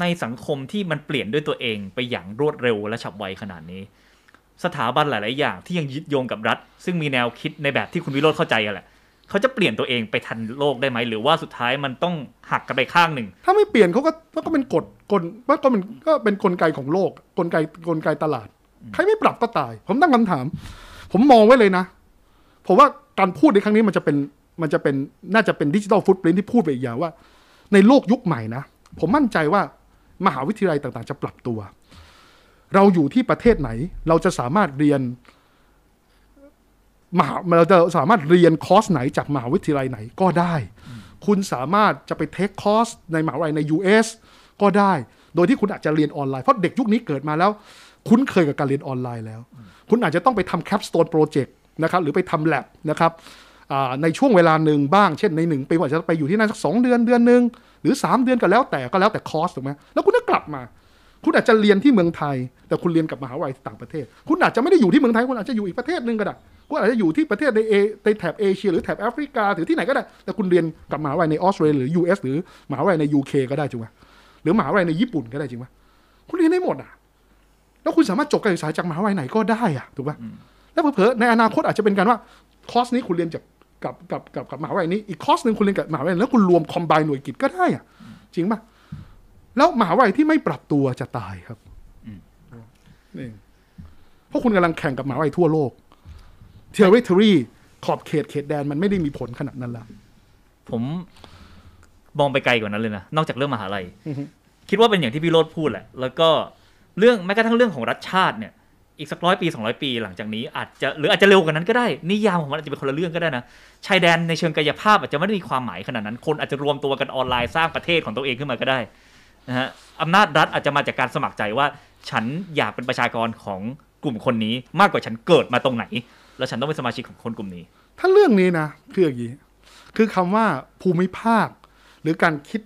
ในสังคมที่มันเปลี่ยนด้วยตัวเองไปอย่างรวดเร็วและฉับไวขนาดนี้ สถาบันหลาย ๆ อย่างที่ยังยึดโยงกับรัฐ ซึ่งมีแนวคิดในแบบที่คุณวิโรธเข้าใจอะแหละเขาจะเปลี่ยนตัวเองไปทันโลกได้ไหมหรือว่าสุดท้ายมันต้องหักกันไปข้างหนึ่ง ถ้าไม่เปลี่ยนเขาก็มันก็เป็นกฎกลมันก็เป็นก็เป็นกลไกของโลก กลไกกลไกตลาด ใครไม่ปรับก็ตาย ผมตั้งคำถาม ผมมองไว้เลยนะผมว่าการพูดในครั้งนี้มันจะเป็นมันจะเป็นน่าจะเป็น digital footprint ที่พูดไปอีกอย่างว่า ในโลกยุคใหม่นะผมมั่นใจว่า มหาวิทยาลัยต่างๆ จะปรับตัว เราอยู่ที่ประเทศไหน เราจะสามารถเรียนมหาเราจะสามารถเรียนคอร์สไหนจากมหาวิทยาลัยไหนก็ได้ คุณสามารถจะไป take คอร์สในมหาวิทยาลัยใน US ก็ได้ โดยที่คุณอาจจะเรียนออนไลน์ เพราะเด็กยุคนี้เกิดมาแล้ว คุ้นเคยกับการเรียนออนไลน์แล้ว คุณอาจจะต้องไปทำ capstone projectนะครับหรือไปทำแลบนะครับ ในช่วงเวลาหนึ่งบ้าง เช่นในหนึ่งปีอาจจะไปอยู่ที่นั่นสักสองเดือนเดือนหนึ่งหรือ 3 เดือนก็แล้วแต่ก็แล้วแต่คอร์สถูกไหมแล้วคุณก็กลับมา คุณอาจจะเรียนที่เมืองไทย แต่คุณเรียนกับมหาวิทยาลัยต่างประเทศ คุณอาจจะไม่ได้อยู่ที่เมืองไทยคุณอาจจะอยู่อีกประเทศหนึ่งก็ได้คุณอาจจะอยู่ที่ประเทศในเอในแถบเอเชียหรือแถบแอฟริกาหรือที่ไหนก็ได้ แต่คุณเรียนกับมหาวิทยาลัยในออสเตรเลียหรือ US หรือมหาวิทยาลัยใน UK ก็ได้จริงไหมหรือมหาวิทยาลัยในญี่ปุ่นก็ได้จริงไหมคุณเรียนได้หมดอะแล้วคุณสามารถจบการศึกษาจากมหาวิทยาลัยไหนก็ได้อะถูกป่ะแล้วเผลอในอนาคตอาจจะเป็นการว่าคอร์สนี้คุณเรียนจาก กับกับกับกับมหาวิทยาลัยนี้อีกคอร์สหนึ่งคุณเรียนกับมหาวิทยาลัยแล้วคุณรวมคอมไบหน่วยกิจก็ได้อะจริงป่ะแล้วมหาวิทยาลัยที่ไม่ปรับตัวจะตายครับนี่เพราะคุณกำลังแข่งกับมหาวิทยาลัยทั่วโลก territory ขอบเขตเขตแดนมันไม่ได้มีผลขนาดนั้นละผมมองไปไกลกว่านั้นเลยนะ นอกจากเรื่องมหาลัยอือฮึคิดว่าเป็นอย่างที่พี่โรดพูดแหละ แล้วก็เรื่องแม้กระทั่งเรื่องของรัฐชาติเนี่ย อีกสักร้อยปีสองร้อยปี หลังจากนี้อาจจะหรืออาจจะเร็วกว่านั้นก็ได้ นิยามของมันอาจจะเป็นคนละเรื่องก็ได้นะชายแดนในเชิงกายภาพอาจจะไม่ได้มีความหมายขนาดนั้น คนอาจจะรวมตัวกันออนไลน์สร้างประเทศของตัวเองขึ้นมาก็ได้นะฮะอำนาจรัฐอาจจะมาจากการสมัครใจว่า ฉันอยากเป็นประชากรของกลุ่มคนนี้ มากกว่าฉันเกิดมาตรงไหน แล้วฉันต้องเป็นสมาชิกของคนกลุ่มนี้ ถ้าเรื่องนี้นะคืออย่างนี้คือคำว่าภูมิภาค หรือการคิด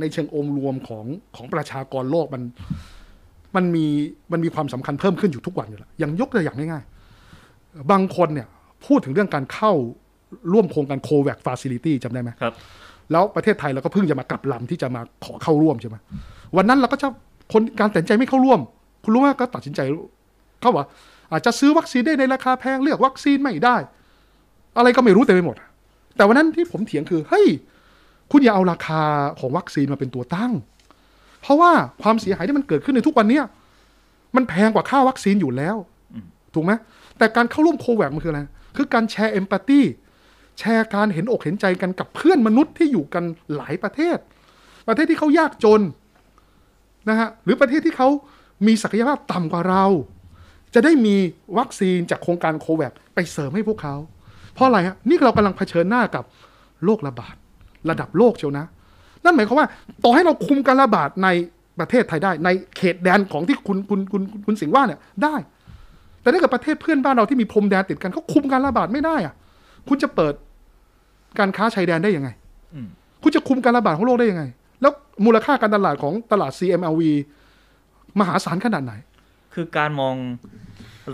ในเชิงองค์รวมของของประชากรโลกมัน มันมีมันมีความสำคัญเพิ่มขึ้นอยู่ทุกวันอยู่แล้วอย่างยกตัวอย่างง่ายๆ บางคนเนี่ยพูดถึงเรื่องการเข้าร่วมโครงการโควัคฟาซิลิตี้จำได้ไหมครับ แล้วประเทศไทยเราก็เพิ่งจะมากลับลำที่จะมาขอเข้าร่วมใช่ไหมวันนั้นเราก็จะคนการตัดสินใจไม่เข้าร่วม คุณรู้ไหมก็ตัดสินใจเขาว่า อาจจะซื้อวัคซีนได้ในราคาแพงเลือกวัคซีนไม่ได้ อะไรก็ไม่รู้เต็มไปหมด แต่วันนั้นที่ผมเถียงคือเฮ้ยคุณอย่าเอาราคาของวัคซีนมาเป็นตัวตั้ง เพราะว่าความเสียหายที่มันเกิดขึ้นในทุกวันเนี้ยมันแพงกว่าค่าวัคซีนอยู่แล้วถูกไหมแต่การเข้าร่วมโควิดมันคืออะไร คือการแชร์เอมพัตตีแชร์การเห็นอกเห็นใจกันกับเพื่อนมนุษย์ที่อยู่กันหลายประเทศ ประเทศที่เขายากจนนะฮะหรือประเทศที่เขามีศักยภาพต่ำกว่าเรา จะได้มีวัคซีนจากโครงการโควิดไปเสริมให้พวกเขา เพราะอะไรฮะนี่เรากำลังเผชิญหน้ากับโรคระบาดระดับโลกเชียวนะ นั่นหมายความว่า ต่อให้เราคุมการระบาดในประเทศไทยได้ ในเขตแดนของที่คุณคุณคุณคุณคุณสิงห์ว่าเนี่ยได้ แต่ถ้าเกิดประเทศเพื่อนบ้านเราที่มีพรมแดนติดกันเขาคุมการระบาดไม่ได้อะคุณจะเปิดการค้าชายแดนได้ยังไงอืมคุณจะคุมการระบาดของโลกได้ยังไง แล้วมูลค่าการตลาดของตลาด CMLV มหาศาลขนาดไหน คือการมอง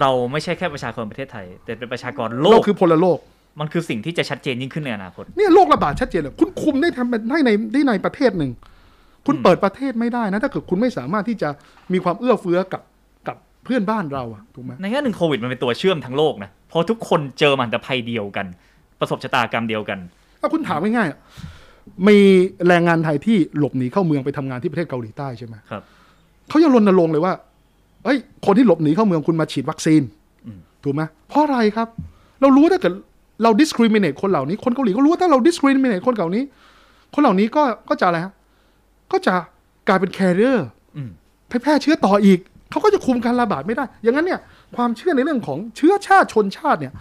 เราไม่ใช่แค่ประชากรประเทศไทย แต่เป็นประชากรโลโลกกคือพลโลก มันคือสิ่งที่จะชัดเจนยิ่งขึ้นในอนาคตเนี่ยโรคระบาดชัดเจนเลยคุณคุมได้ทำได้ในได้ในประเทศหนึ่ง คุณเปิดประเทศไม่ได้นะ ถ้าเกิดคุณไม่สามารถที่จะมีความเอื้อเฟื้อกับกับเพื่อนบ้านเราอะถูกไหมในแง่หนึ่งโควิดมันเป็นตัวเชื่อมทั้งโลกนะเพราะทุกคนเจอมหันตภัยเดียวกัน ประสบชะตากรรมเดียวกันถ้าคุณถามง่ายๆอะมีแรงงานไทยที่หลบหนีเข้าเมืองไปทำงานที่ประเทศเกาหลีใต้ใช่ไหมครับเขายังรณรงค์เลยว่าเอ้ย คนที่หลบหนีเข้าเมืองคุณมาฉีดวัคซีนอืมถูกไหมเพราะอะไรครับ เรารู้ถ้าเกิด เรา discriminate คนเหล่านี้ คนเกาหลีก็รู้ว่าถ้าเรา discriminate คนเหล่านี้ คนเหล่านี้ก็ก็จะอะไรฮะก็จะกลายเป็น carrier อืมไปแพร่เชื้อต่ออีก เขาก็จะคุมการระบาดไม่ได้ อย่างนั้นเนี่ยความเชื่อในเรื่องของเชื้อชาติชนชาติเนี่ย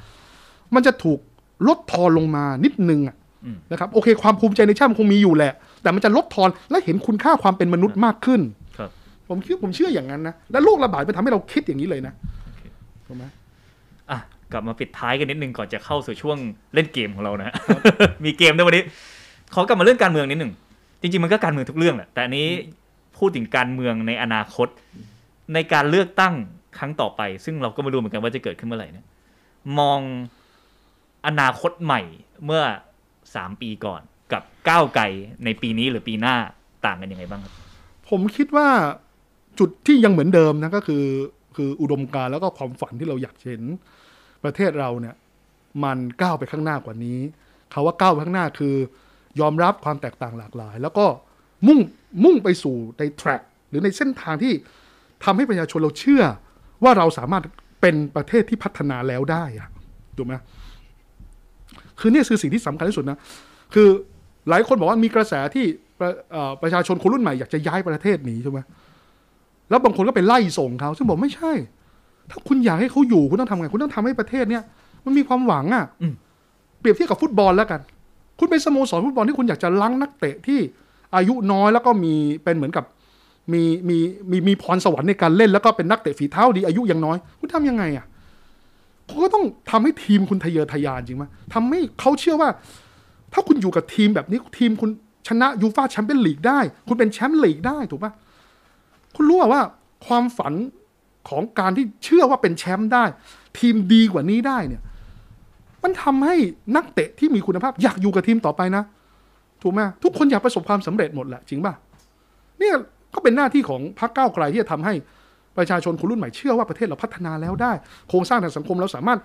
มันจะถูกลดทอนลงมานิดนึงอะอืมนะครับโอเค ความภูมิใจในชาติมันคงมีอยู่แหละ แต่มันจะลดทอนและเห็นคุณค่าความเป็นมนุษย์มากขึ้นครับผมคิดผมเชื่ออย่างนั้นนะ และโรคระบาดมันทำให้เราคิดอย่างนี้เลยนะถูกไหมอะ กลับมาปิดท้ายกันนิดนึงก่อนจะเข้าสู่ช่วงเล่นเกมของเรานะฮะมีเกมด้วยวันนี้ ขอกลับมาเรื่องการเมืองนิดหนึ่งจริงๆมันก็การเมืองทุกเรื่องแหละแต่อันนี้พูดถึงการเมืองในอนาคต ในการเลือกตั้งครั้งต่อไป ซึ่งเราก็ไม่รู้เหมือนกันว่าจะเกิดขึ้นเมื่อไหร่เนี่ยมองอนาคตใหม่เมื่อสามปีก่อนกับก้าวไกลในปีนี้หรือปีหน้าต่างกันยังไงบ้างครับผผมคิดว่าจุดที่ยังเหมือนเดิมนะก็คือ คืออุดมการณ์แล้วก็ความฝันที่เราอยากเห็น ประเทศเราเนี่ยมันก้าวไปข้างหน้ากว่านี้คาว่าก้าวไปข้างหน้าคือยอมรับความแตกต่างหลากหลาย แล้วก็มุ่งมุ่งไปสู่ในแทร็กหรือในเส้นทางที่ทำให้ประชาชนเราเชื่อ ว่าเราสามารถเป็นประเทศที่พัฒนาแล้วได้อะถูกไหมคือเนี่ยคือสิ่งที่สำคัญที่สุดนะ คือหลายคนบอกว่ามีกระแสที่ประเอ่อประชาชนคนรุ่นใหม่อยากจะย้ายประเทศหนีใช่ไหมแล้วบางคนก็ไปไล่ส่งเขาซึ่งบอกไม่ใช่ ถ้าคุณอยากให้เขาอยู่คุณต้องทำไง คุณต้องทำให้ประเทศเนี้ยมันมีความหวังอะอืมเปรียบเทียบกับฟุตบอลแล้วกัน คุณเป็นสโมสรฟุตบอลที่คุณอยากจะล้างนักเตะที่อายุน้อยแล้วก็มีเป็นเหมือนกับมีมีมีมีพรสวรรค์ในการเล่นแล้วก็เป็นนักเตะฝีเท้าดีอายุยังน้อย คุณทำยังไงอะคุณก็ต้องทำให้ทีมคุณทะเยอทะยานจริงไหมทำให้เขาเชื่อว่า ถ้าคุณอยู่กับทีมแบบนี้ทีมคุณชนะยูฟาแชมเปี้ยนลีกได้ คุณเป็นแชมป์ลีกได้ถูกปะคุณรู้ว่าความฝัน ของการที่เชื่อว่าเป็นแชมป์ได้ ทีมดีกว่านี้ได้เนี่ย มันทำให้นักเตะที่มีคุณภาพอยากอยู่กับทีมต่อไปนะ ถูกไหมทุกคนอยากประสบความสำเร็จหมดแหละจริงป่ะเนี่ยก็เป็นหน้าที่ของพรรคก้าวไกลที่จะทำให้ประชาชนคนรุ่นใหม่เชื่อว่าประเทศเราพัฒนาแล้วได้ โครงสร้างทางสังคมเราสามารถ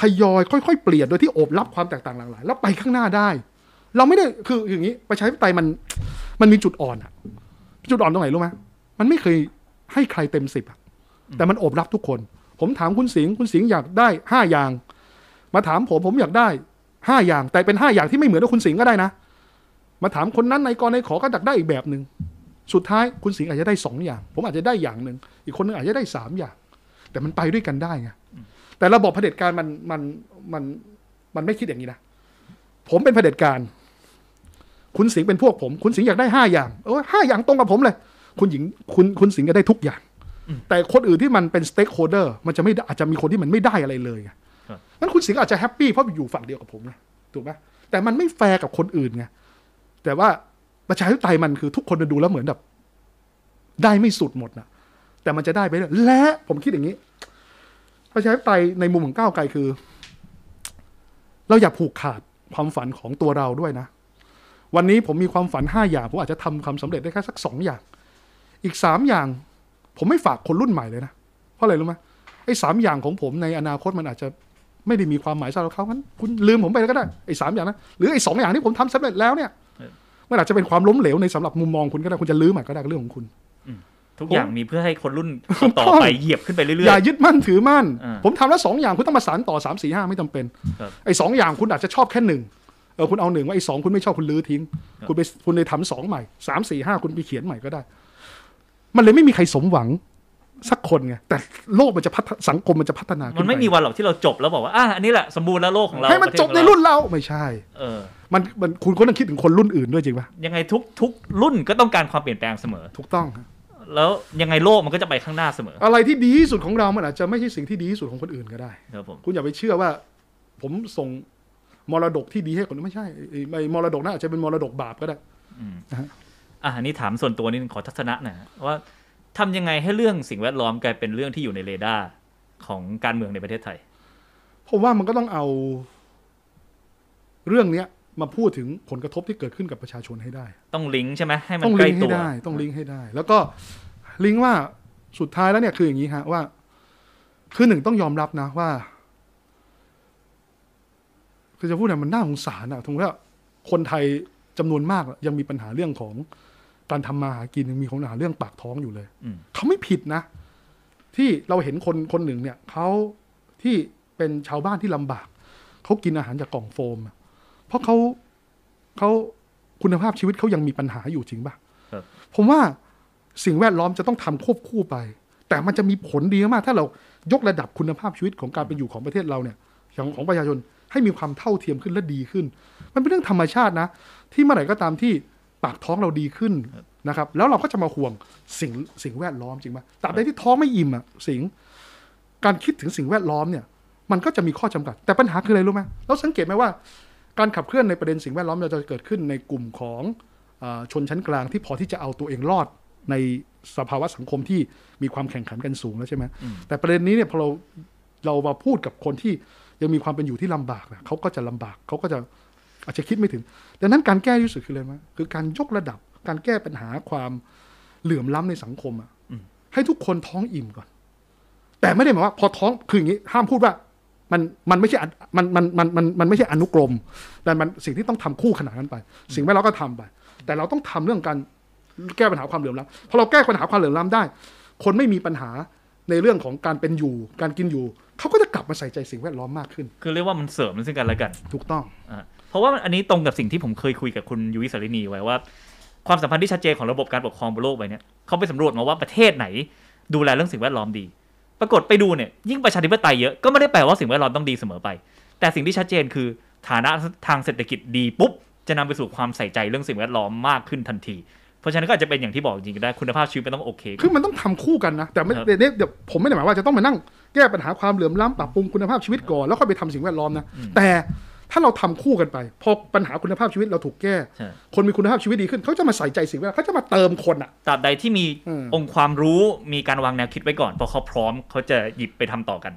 ทยอยค่อยๆ เปลี่ยนโดยที่โอบรับความแตกต่างหลากหลายแล้วไปข้างหน้าได้ เราไม่ได้คืออย่างนี้ประชาธิปไตยมันมันมีจุดอ่อนอะจุดอ่อนตรงไหนรู้ไหมมันไม่เคยให้ใครเต็มสิบอะ แต่มันโอบรับทุกคน ผมถามคุณสิงห์คุณสิงห์อยากได้ห้าอย่าง มาถามผมผมอยากได้ห้าอย่าง แต่เป็นห้าอย่างที่ไม่เหมือนกับคุณสิงห์ก็ได้นะ มาถามคนนั้นในกรในขอก็อยากได้อีกแบบหนึ่งสุดท้ายคุณสิงห์อาจจะได้สองอย่าง ผมอาจจะได้อย่างหนึ่งอีกคนนึงอาจจะได้สามอย่าง แต่มันไปด้วยกันได้ไงแต่ระบบเผด็จการมันมันมันมันไม่คิดอย่างนี้นะผมเป็นเผด็จการ คุณสิงห์เป็นพวกผม คุณสิงห์อยากได้ห้าอย่างเออห้าอย่างตรงกับผมเลย คุณสิงห์คุณคุณสิงห์ก็ได้ทุกอย่าง แต่คนอื่นที่มันเป็น stakeholder มันจะไม่ได้อาจจะมีคนที่มันไม่ได้อะไรเลยไงครับงั้นคุณสิงห์อาจจะ happy เพราะอยู่ฝั่งเดียวกับผมไงถูกไหมแต่มันไม่แฟร์กับคนอื่นไงแต่ว่าประชาธิปไตยมันคือทุกคนจะดูแล้วเหมือนแบบ ได้ไม่สุดหมดนะแต่มันจะได้ไปเรื่อยและผมคิดอย่างนี้ประชาธิปไตยในมุมของก้าวไกลคือ เราอย่าผูกขาดความฝันของตัวเราด้วยนะ วันนี้ผมมีความฝันห้าอย่างผมอาจจะทำความสำเร็จได้แค่สักสองอย่าง อีกสามอย่าง ผมไม่ฝากคนรุ่นใหม่เลยนะ เพราะอะไรรู้ไหมไอ้สามอย่างของผมในอนาคตมันอาจจะไม่ได้มีความหมายสำหรับเขางั้นคุณลืมผมไปแล้วก็ได้ไอ้สามอย่างนะหรือไอ้สองอย่างที่ผมทำสำเร็จแล้วเนี่ยเออมันอาจจะเป็นความล้มเหลวในสำหรับมุมมองคุณก็ได้คุณจะลืมมันก็ได้ก็เรื่องของคุณทุกอย่างมีเพื่อให้คนรุ่นต่อถูกต้องๆไปเหยียบขึ้นไปเรื่ออยย่ายึดมั่นถือมั่นอ่าผมทำแล้วสองอย่างคุณต้องมาสานต่อสามสี่ห้าไม่จำเป็นครับไอ้สองอย่างคุณอาจจะชอบแค่หนึ่งเออคุณเอาหนึ่งว่าไอ้สองคุณไม่ชอบคุณลื้อทิ้งครับคุณไปคุณเลยทำสองใหม่สามสี่ห้าคุณไปเขียนใหม่ก็ได้ มันเลยไม่มีใครสมหวังสักคนไงแต่โลกมันจะพัฒสังคมมันจะพัฒนาๆขึ้มันไม่ปมีวันหรอกที่เราจบแล้วบอกว่าอะอันนี้แหละสมบูรณ์แล้วโลกของเราให้มันประเทศจบของในเรารุ่นเราไม่ใช่ เออ มันมันคุณก็ต้องคิดถึงคนรุ่นอื่นด้วยจริงปะยังไงทุกทุกรุ่นก็ต้องการความเปลี่ยนแปลงเสมอ ถูกต้องฮะแล้วยังไงโลกมันก็จะไปข้างหน้าเสมอ อะไรที่ดีที่สุดของเรา มันอาจจะไม่ใช่สิ่งที่ดีที่สุดของคนอื่นก็ได้ครับผมคุณอย่าไปเชื่อว่า ผมส่งมรดกที่ดีให้คนอื่นไม่ใช่ไอ้ไอ้มรดกน่นอาจจะเป็นมรดกบาปก็ได้อืมนะฮะ อะอันนี้ถามส่วนตัวนิดนึงขอทัศนะหน่อยฮะว่าทำยังไงให้เรื่องสิ่งแวดล้อมกลายเป็นเรื่องที่อยู่ในเรดาร์ของการเมืองในประเทศไทย ผมว่ามันก็ต้องเอาเรื่องเนี้ยมาพูดถึงผลกระทบที่เกิดขึ้นกับประชาชนให้ได้ ต้องลิงก์ใช่ไหมให้มันต้องใกลิล้งก์ตัให้วได้ ต้องลิงก์ให้ได้ แล้วก็ลิงก์ว่าสุดท้ายแล้วเนี่ยคืออย่างนี้ฮะว่า คือหนึ่งต้องยอมรับนะว่า คือจะพูดเนี่ยมันน่าสงสารอะถึงว่าคนไทยจำนวนมากอะยังมีปัญหาเรื่องของ การทำมาหากินยังมีปัญหาเรื่องปากท้องอยู่เลยอืมเขาไม่ผิดนะ ที่เราเห็นคนคนหนึ่งเนี่ยเขาที่เป็นชาวบ้านที่ลำบากเขากินอาหารจากกล่องโฟมอะเพราะเขาเขาคุณภาพชีวิตเขายังมีปัญหาอยู่จริงปะครับผมว่าสิ่งแวดล้อมจะต้องทำควบคู่ไป แต่มันจะมีผลดีมาก ถ้าเรายกระดับคุณภาพชีวิตของการเป็นอยู่ของประเทศเราเนี่ยของของประชาชนให้มีความเท่าเทียมขึ้นและดีขึ้น มันเป็นเรื่องธรรมชาตินะ ที่เมื่อไหร่ก็ตามที่ ปากท้องเราดีขึ้นนะครับ แล้วเราก็จะมาห่วงสิ่งสิ่งแวดล้อมจริงไหมตราบใดที่ท้องไม่อิ่มอะสิ่งการคิดถึงสิ่งแวดล้อมเนี่ย มันก็จะมีข้อจำกัด แต่ปัญหาคืออะไรรู้ไหมเราสังเกตไหมว่า การขับเคลื่อนในประเด็นสิ่งแวดล้อมเราจะเกิดขึ้นในกลุ่มของอาชนชั้นกลางที่พอที่จะเอาตัวเองรอดในสภาวะสังคมที่มีความแข่งขันกันสูงแล้วใช่ไหมอืมแต่ประเด็นนี้เนี่ยพอเราเรามาพูดกับคนที่ยังมีความเป็นอยู่ที่ลำบากนะเขาก็จะลำบากเขาก็จะ อาจจะคิดไม่ถึง ดังนั้นการแก้ที่สุดคืออะไรไหมคือการยกระดับการแก้ปัญหาความเหลื่อมล้ำในสังคมอะอืมให้ทุกคนท้องอิ่มก่อน แต่ไม่ได้หมายว่า พอท้องคืออย่างนี้ ห้ามพูดว่า มันมันไม่ใช่อันมันมันมันมันมันไม่ใช่อนุกรม แต่มันสิ่งที่ต้องทำคู่ขนานกันไป สิ่งแวดล้อมก็ทำไป แต่เราต้องทำเรื่องการแก้ปัญหาความเหลื่อมล้ำพอเราแก้ปัญหาความเหลื่อมล้ำได้ คนไม่มีปัญหาในเรื่องของการเป็นอยู่ การกินอยู่ เขาก็จะกลับมาใส่ใจสิ่งแวดล้อมมากขึ้น คือเรียกว่ามันเสริมซึ่งกันและกัน ถูกต้องอ่า เพราะว่าอันนี้ตรงกับสิ่งที่ผมเคยคุยกับคุณยุ้ยสารินีไว้ว่า ความสัมพันธ์ที่ชัดเจนของระบบการปกครองบนโลกใบเนี้ยเขาไปสำรวจมาว่าประเทศไหน ดูแลเรื่องสิ่งแวดล้อมดี ปรากฏไปดูเนี่ยยิ่งประชาธิปไตยเยอะก็ไม่ได้แปลว่าสิ่งแวดล้อมต้องดีเสมอไป แต่สิ่งที่ชัดเจนคือฐานะทางเศรษฐกิจดีปุ๊บจะนำไปสู่ความใส่ใจเรื่องสิ่งแวดล้อมมากขึ้นทันที เพราะฉะนั้นก็อาจจะเป็นอย่างที่บอกจริงๆก็ได้คุณภาพชีวิตมันต้องโอเค คือมันต้องทำคู่กันนะ แต่ไม่ครับเดี๋ยวเดี๋ยวผมไม่ได้หมายว่าจะต้องมานั่งแก้ปัญหาความเหลื่อมล้ำปรับปรุงคุณภาพชีวิตก่อนแล้วค่อยไปทำสิ่งแวดล้อมนะ แต่ ถ้าเราทำคู่กันไป พอปัญหาคุณภาพชีวิตเราถูกแก้ใช่คนมีคุณภาพชีวิตดีขึ้น เขาจะมาใส่ใจสิ่งแวดล้อมเขาจะมาเติมคนอะตราบใดที่มีอืมองค์ความรู้มีการวางแนวคิดไว้ก่อน พอเขาพร้อมเขาจะหยิบไปทำต่อกัน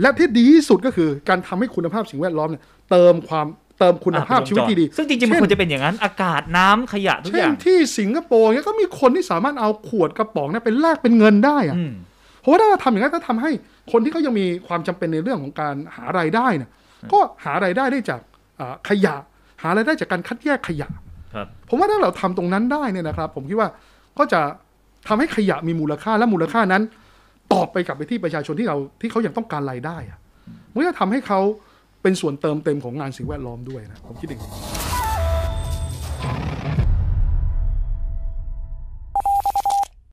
และที่ดีที่สุดก็คือการทำให้คุณภาพสิ่งแวดล้อมเนี่ยเติมความเติมคุณภาพชีวิตที่ดี ซึ่งจริงๆมันเช่นควรจะเป็นอย่างนั้น อากาศน้ำขยะทุกอเช่นย่าง ที่สิงคโปร์เนี่ยก็มีคนที่สามารถเอาขวดกระป๋องเนี่ยเป็นแลกเป็นเงินได้อะอืมเพราะว่าถ้าเราทำอย่างนั้นก็ทำให้คนที่เขายังมีความจำเป็นในเรื่องของการหารายได้เนี่ย ก็หารายได้ได้จากอ่าขยะ หารายได้จากการคัดแยกขยะครับผมว่าถ้าเราทำตรงนั้นได้เนี่ยนะครับ ผมคิดว่าก็จะทำให้ขยะมีมูลค่าและมูลค่านั้น ตอบไปกลับไปที่ประชาชนที่เราที่เขายังต้องการรายได้อะมันก็จะทำให้เขาเป็นส่วนเติมเต็มของงานสิ่งแวดล้อมด้วยนะผมคิดอย่างนี้